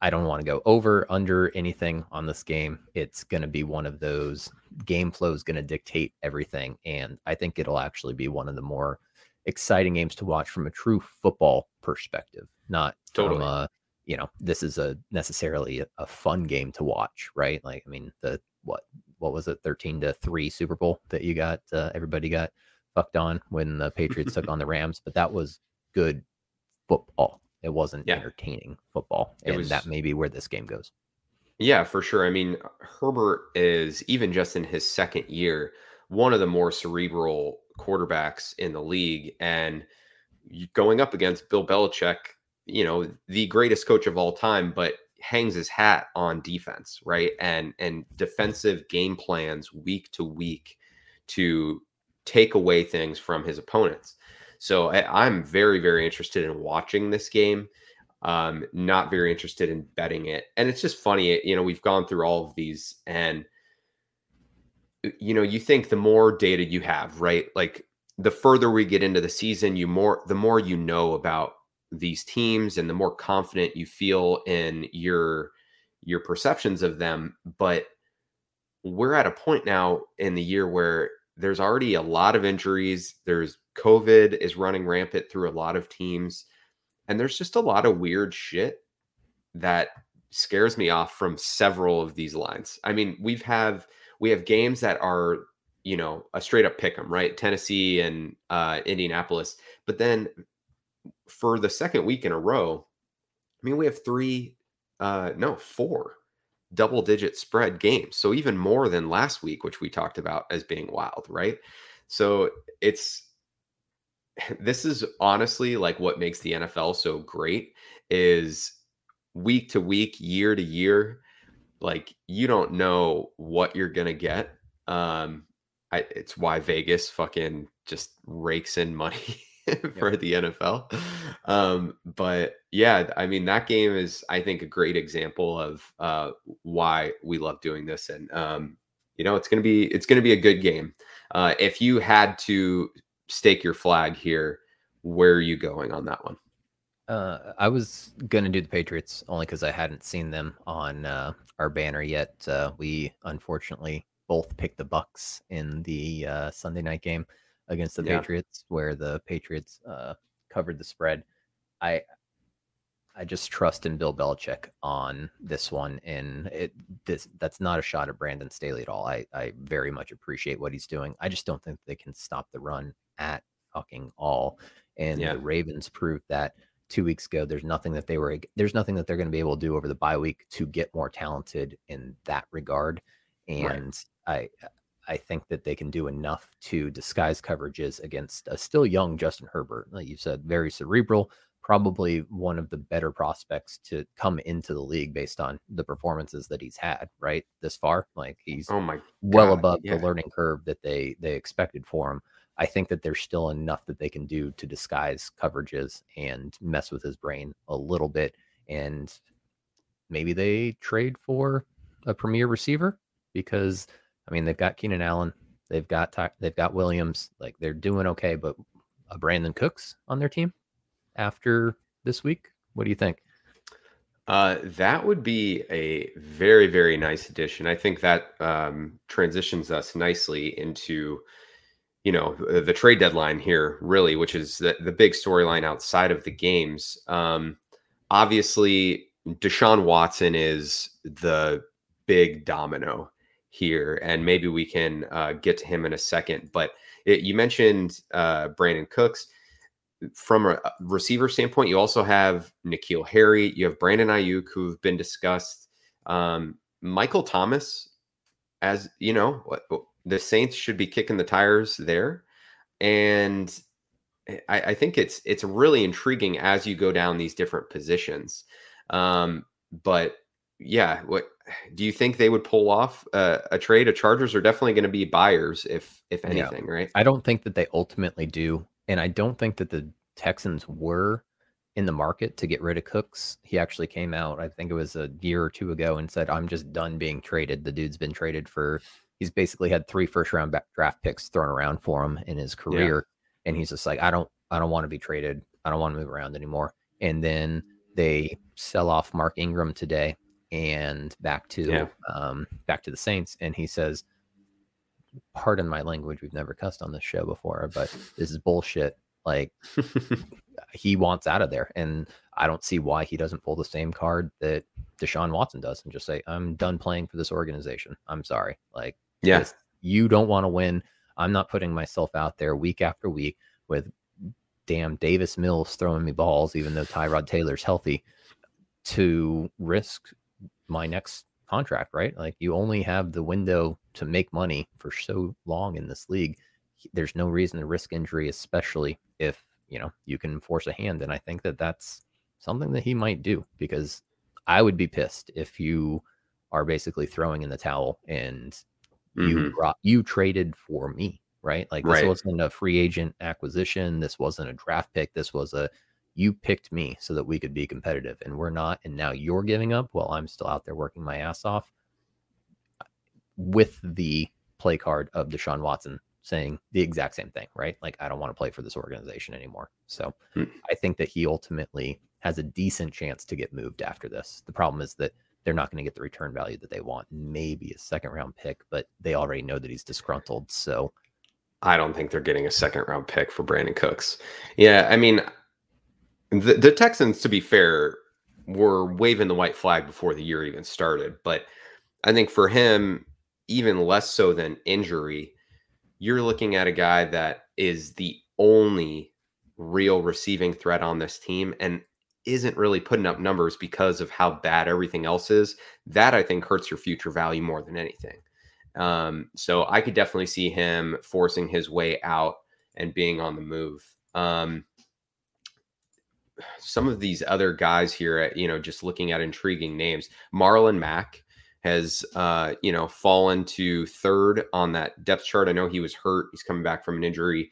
I don't want to go over under anything on this game. It's going to be one of those game flow is going to dictate everything, and I think it'll actually be one of the more exciting games to watch from a true football perspective, not totally. from a you know this is a necessarily a, a fun game to watch, right? Like I mean the what what was it 13 to 3 Super Bowl that you got uh, everybody got fucked on when the Patriots took on the Rams, but that was good football. It wasn't yeah. entertaining football. And was, that may be where this game goes. Yeah, for sure. I mean, Herbert is even just in his second year, one of the more cerebral quarterbacks in the league. And going up against Bill Belichick, you know, the greatest coach of all time, but hangs his hat on defense, right? And and defensive game plans week to week to take away things from his opponents. So I, am very, very interested in watching this game. Um, not very interested in betting it. And it's just funny, you know, we've gone through all of these and you know, you think the more data you have, right? Like the further we get into the season, you more the more you know about these teams and the more confident you feel in your your perceptions of them, but we're at a point now in the year where there's already a lot of injuries. There's COVID is running rampant through a lot of teams. And there's just a lot of weird shit that scares me off from several of these lines. I mean, we've have we have games that are, you know, a straight up pick 'em, right? Tennessee and uh Indianapolis. But then for the second week in a row, I mean, we have three uh no, four double digit spread games. So even more than last week, which we talked about as being wild, right? So it's this is honestly like what makes the NFL so great is week to week, year to year, like you don't know what you're gonna get. Um, I, it's why Vegas fucking just rakes in money for yep. the NFL. Um, but yeah, I mean that game is I think a great example of uh, why we love doing this, and um, you know it's gonna be it's gonna be a good game. Uh, if you had to stake your flag here, where are you going on that one? Uh, I was gonna do the Patriots only because I hadn't seen them on uh, our banner yet. Uh, we unfortunately both picked the Bucs in the uh, Sunday night game against the yeah. Patriots, where the Patriots uh, covered the spread. I I just trust in Bill Belichick on this one, and it this that's not a shot at Brandon Staley at all. I I very much appreciate what he's doing. I just don't think they can stop the run at fucking all. And yeah. the Ravens proved that two weeks ago. There's nothing that they were there's nothing that they're going to be able to do over the bye week to get more talented in that regard. And right. I I think that they can do enough to disguise coverages against a still young Justin Herbert. Like you said, very cerebral, probably one of the better prospects to come into the league based on the performances that he's had right this far. Like he's oh my well above yeah. the learning curve that they they expected for him. I think that there's still enough that they can do to disguise coverages and mess with his brain a little bit. And maybe they trade for a premier receiver because I mean, they've got Keenan Allen, they've got they've got Williams, like they're doing okay. But a Brandin Cooks on their team after this week, what do you think? Uh, that would be a very very nice addition. I think that um, transitions us nicely into you know the, the, trade deadline here, really, which is the, the big storyline outside of the games. Um, obviously, Deshaun Watson is the big domino here, and maybe we can uh, get to him in a second. But it, you mentioned uh, Brandin Cooks. From a receiver standpoint, you also have N'Keal Harry, you have Brandon Aiyuk, who've been discussed. Um, Michael Thomas, as you know, the Saints should be kicking the tires there, and I, I think it's it's really intriguing as you go down these different positions. Um, but yeah, what do you think they would pull off uh, a trade? A Chargers are definitely going to be buyers, if if anything, yeah. right? I don't think that they ultimately do, and I don't think that the Texans were in the market to get rid of Cooks. He actually came out, I think it was a year or two ago, and said, "I'm just done being traded." The dude's been traded for. He's basically had three first round draft picks thrown around for him in his career, yeah. and he's just like, "I don't, I don't want to be traded. I don't want to move around anymore." And then they sell off Mark Ingram today and back to yeah. um, back to the Saints, and he says, "Pardon my language. We've never cussed on this show before, but this is bullshit. Like he wants out of there, and I don't see why he doesn't pull the same card that Deshaun Watson does and just say, "I'm done playing for this organization. I'm sorry. Like, yeah, you don't want to win. I'm not putting myself out there week after week with." Damn Davis Mills throwing me balls, even though Tyrod Taylor's healthy, to risk my next contract, right? Like you only have the window to make money for so long in this league. There's no reason to risk injury, especially if you know you can force a hand. And I think that that's something that he might do because I would be pissed if you are basically throwing in the towel and mm-hmm. you brought you traded for me, right? Like this right. wasn't a free agent acquisition. This wasn't a draft pick. This was a you picked me so that we could be competitive and we're not. And now you're giving up while I'm still out there working my ass off with the play card of Deshaun Watson saying the exact same thing, right? Like, I don't want to play for this organization anymore. So hmm. I think that he ultimately has a decent chance to get moved after this. The problem is that they're not going to get the return value that they want. Maybe a second round pick, but they already know that he's disgruntled. So I don't think they're getting a second round pick for Brandin Cooks. Yeah, I mean, the, the Texans, to be fair, were waving the white flag before the year even started. But I think for him, even less so than injury, you're looking at a guy that is the only real receiving threat on this team and isn't really putting up numbers because of how bad everything else is. That I think hurts your future value more than anything. Um, so I could definitely see him forcing his way out and being on the move. Um, some of these other guys here, at, you know, just looking at intriguing names, Marlon Mack has, uh, you know, fallen to third on that depth chart. I know he was hurt; he's coming back from an injury,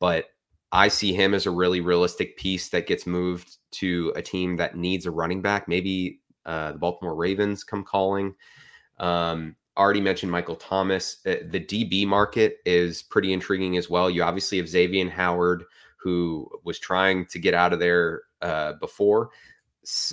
but I see him as a really realistic piece that gets moved to a team that needs a running back. Maybe uh, the Baltimore Ravens come calling. Um, already mentioned Michael Thomas. Uh, the DB market is pretty intriguing as well. You obviously have Xavier Howard, who was trying to get out of there uh, before. S-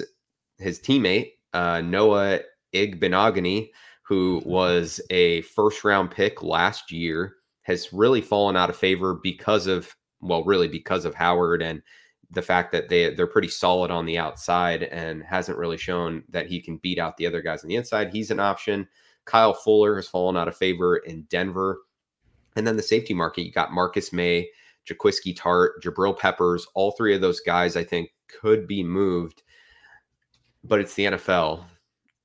his teammate, uh, Noah Igbinoghene, who was a first round pick last year, has really fallen out of favor because of, well, really because of Howard and the fact that they they're pretty solid on the outside and hasn't really shown that he can beat out the other guys on the inside. He's an option. Kyle Fuller has fallen out of favor in Denver. And then the safety market, you got Marcus Maye, Jaquiski Tartt, Jabril Peppers. All three of those guys, I think, could be moved. But it's the NFL.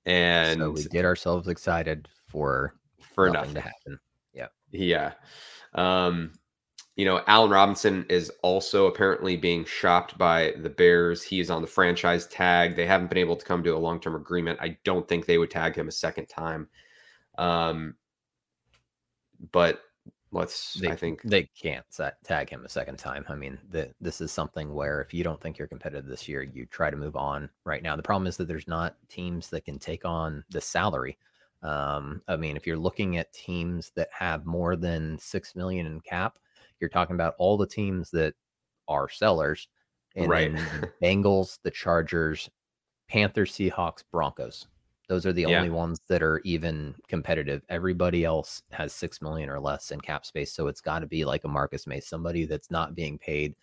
And so we get ourselves excited for for nothing, nothing to happen. Yeah. Yeah. Um, you know, Allen Robinson is also apparently being shopped by the Bears. He is on the franchise tag. They haven't been able to come to a long term agreement. I don't think they would tag him a second time. Um, but let's, they, I think they can't tag him a second time. I mean, the, this is something where if you don't think you're competitive this year, you try to move on right now. The problem is that there's not teams that can take on the salary. Um, I mean, if you're looking at teams that have more than six million in cap, you're talking about all the teams that are sellers, and right. Bengals, the Chargers, Panthers, Seahawks, Broncos. Those are the yeah. only ones that are even competitive. Everybody else has six million or less in cap space, so it's got to be like a Marcus Maye, somebody that's not being paid,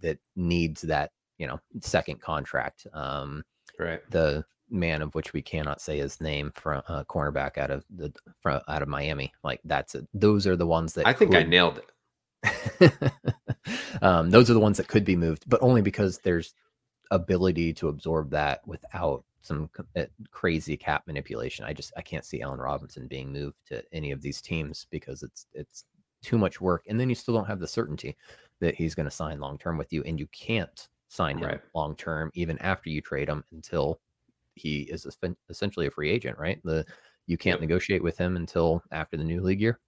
that needs that you know second contract. Um, right. The man of which we cannot say his name from uh, cornerback out of the from out of Miami. Like that's it. Those are the ones that I think could, I nailed it. um, those are the ones that could be moved, but only because there's ability to absorb that without some eh, crazy cap manipulation. I just I can't see Allen Robinson being moved to any of these teams because it's it's too much work, and then you still don't have the certainty that he's going to sign long term with you, and you can't sign him right. long term even after you trade him until he is essentially a free agent, right? The you can't negotiate with him until after the new league year.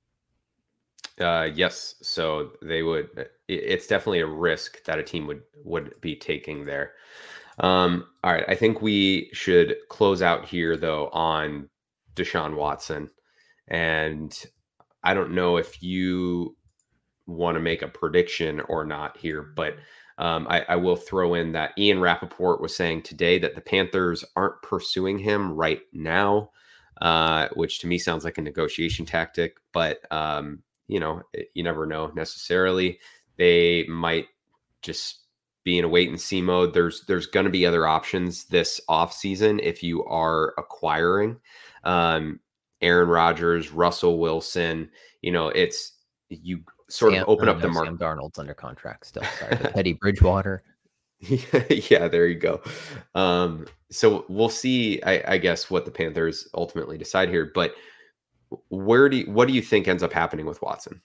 Uh, yes. So they would. Uh, it's definitely a risk that a team would would be taking there. Um, all right. I think we should close out here though on Deshaun Watson, and I don't know if you want to make a prediction or not here, but um, I, I, will throw in that Ian Rapoport was saying today that the Panthers aren't pursuing him right now, uh, which to me sounds like a negotiation tactic. But um, you know, you never know necessarily. They might just be in a wait and see mode. There's there's going to be other options this off season if you are acquiring um, Aaron Rodgers, Russell Wilson. You know, it's you sort Sam, of open up the market. Sam Darnold's under contract still. Sorry, Teddy Bridgewater. yeah, there you go. Um, so we'll see. I, I guess what the Panthers ultimately decide here, but where do you, what do you think ends up happening with Watson?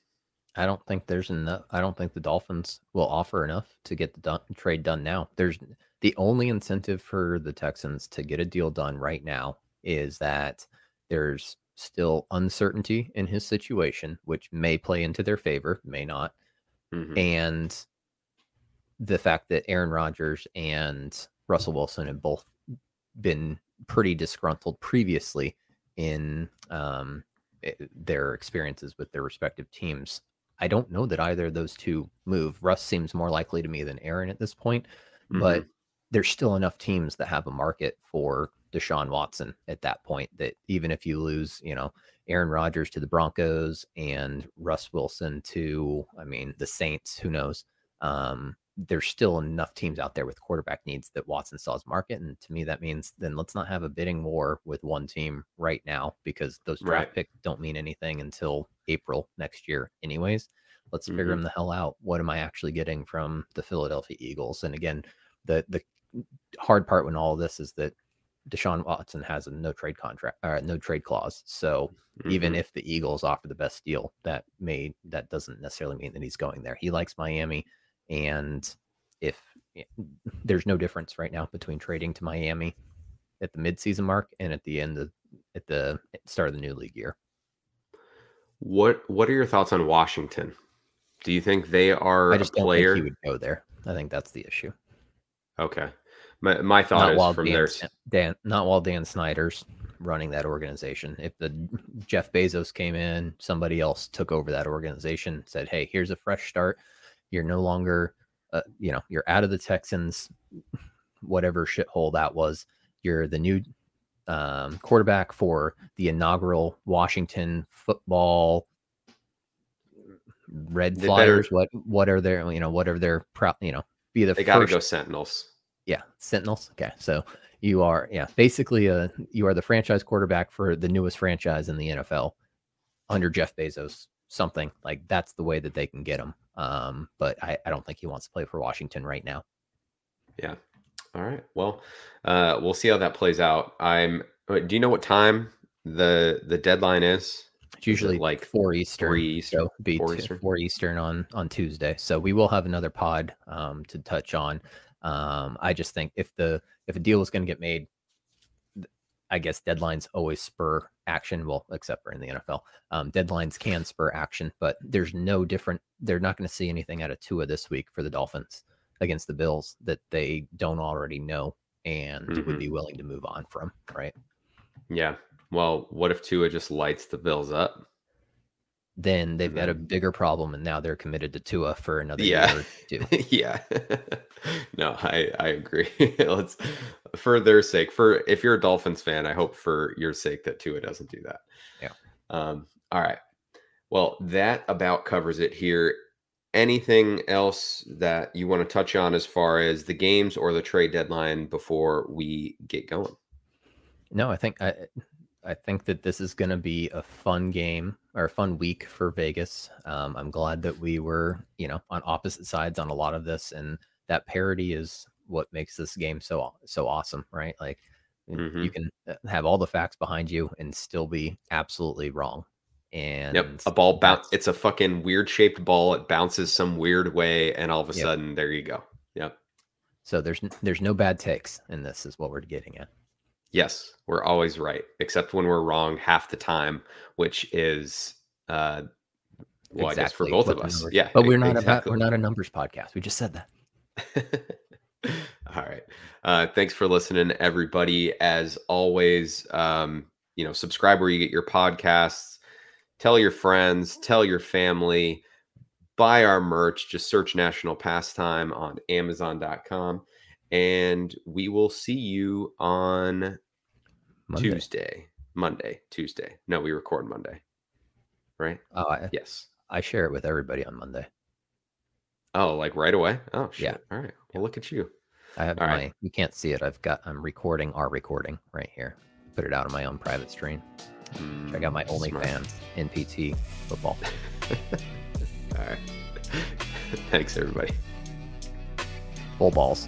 I don't think there's enough. I don't think the Dolphins will offer enough to get the done, trade done now. There's the only incentive for the Texans to get a deal done right now is that there's still uncertainty in his situation, which may play into their favor, may not. Mhm. And the fact that Aaron Rodgers and Russell Wilson have both been pretty disgruntled previously in um, eh, their experiences with their respective teams. I don't know that either of those two move. Russ seems more likely to me than Aaron at this point, but there's still enough teams that have a market for Deshaun Watson at that point that even if you lose, you know, Aaron Rodgers to the Broncos and Russ Wilson to, I mean, the Saints, who knows? Um, there's still enough teams out there with quarterback needs that Watson still has market. And to me, that means then let's not have a bidding war with one team right now because those draft Right. picks don't mean anything until April next year, anyways. Let's figure Mhm. them the hell out. What am I actually getting from the Philadelphia Eagles? And again, the the hard part when all this is that Deshaun Watson has a no trade contract or no trade clause. So even Mhm. if the Eagles offer the best deal, that may that doesn't necessarily mean that he's going there. He likes Miami, and if eh, there's no difference right now between trading to Miami at the midseason mark and at the end of at the start of the new league year. What what are your thoughts on Washington? Do you think they are I a just don't player? think he would go there. I think that's the issue. Okay. My my thought Not is while from Dan, their Dan, not while Dan Snyder's running that organization. If the Jeff Bezos came in, somebody else took over that organization, said, "Hey, here's a fresh start. You're no longer, uh, you know, you're out of the Texans, whatever shithole that was. You're the new um, quarterback for the inaugural Washington football." Red They better- Flyers. What what are their you know what are their pro you know be the they got to go Sentinels. yeah, Sentinels. Okay, so you are yeah basically a you are the franchise quarterback for the newest franchise in the NFL under Jeff Bezos. Something like that's the way that they can get him. Um, but I, I don't think he wants to play for Washington right now. Yeah. All right. Well, uh, we'll see how that plays out. I'm. uh, Do you know what time the the deadline is? It's usually like like four Eastern. three Eastern? So be Four? Eastern. four Eastern on on Tuesday. So we will have another pod um, to touch on. Um, I just think if the if a deal is going to get made, I guess deadlines always spur action. Well, except for in the NFL, um, deadlines can spur action, but there's no different. They're not going to see anything out of Tua this week for the Dolphins against the Bills that they don't already know and Mhm. would be willing to move on from. Right. Yeah. Well, what if Tua just lights the Bills up? Then they've And got a bigger problem, and now they're committed to Tua for another Yeah. year or two. yeah. no, I I agree. Let's for their sake. For if you're a Dolphins fan, I hope for your sake that Tua doesn't do that. Yeah. Um. All right. Well, that about covers it here. Anything else that you want to touch on as far as the games or the trade deadline before we get going? No, I think I I think that this is going to be a fun game or a fun week for Vegas. Um, I'm glad that we were, you know, on opposite sides on a lot of this, and that parity is what makes this game so so awesome, right? Like Mhm. you can uh, have all the facts behind you and still be absolutely wrong. And Yep. A ball bounce. It's a fucking weird shaped ball. It bounces some weird way, and all of a Yep. sudden, there you go. Yep. so there's there's no bad takes and this, is what we're getting at. Yes, we're always right, except when we're wrong half the time, which is uh well, I guess for both what of us. numbers- Yeah. but we're not about we're not a numbers podcast. We just said that. All right. Uh thanks for listening, everybody. As always, um, you know, subscribe where you get your podcasts, tell your friends, tell your family, buy our merch, just search National Pastime on Amazon.com. And we will see you on Monday. Tuesday, Monday, Tuesday. No, we record Monday, right? Oh, I, Yes. I share it with everybody on Monday. Oh, like right away? Oh, shit. Yeah. All right. Well, look at you. I have All my. right. You can't see it. I've got. I'm recording our recording right here. Put it out on my own private stream. Check out my Mm. OnlyFans NPT football. All right. Thanks, everybody. Full balls.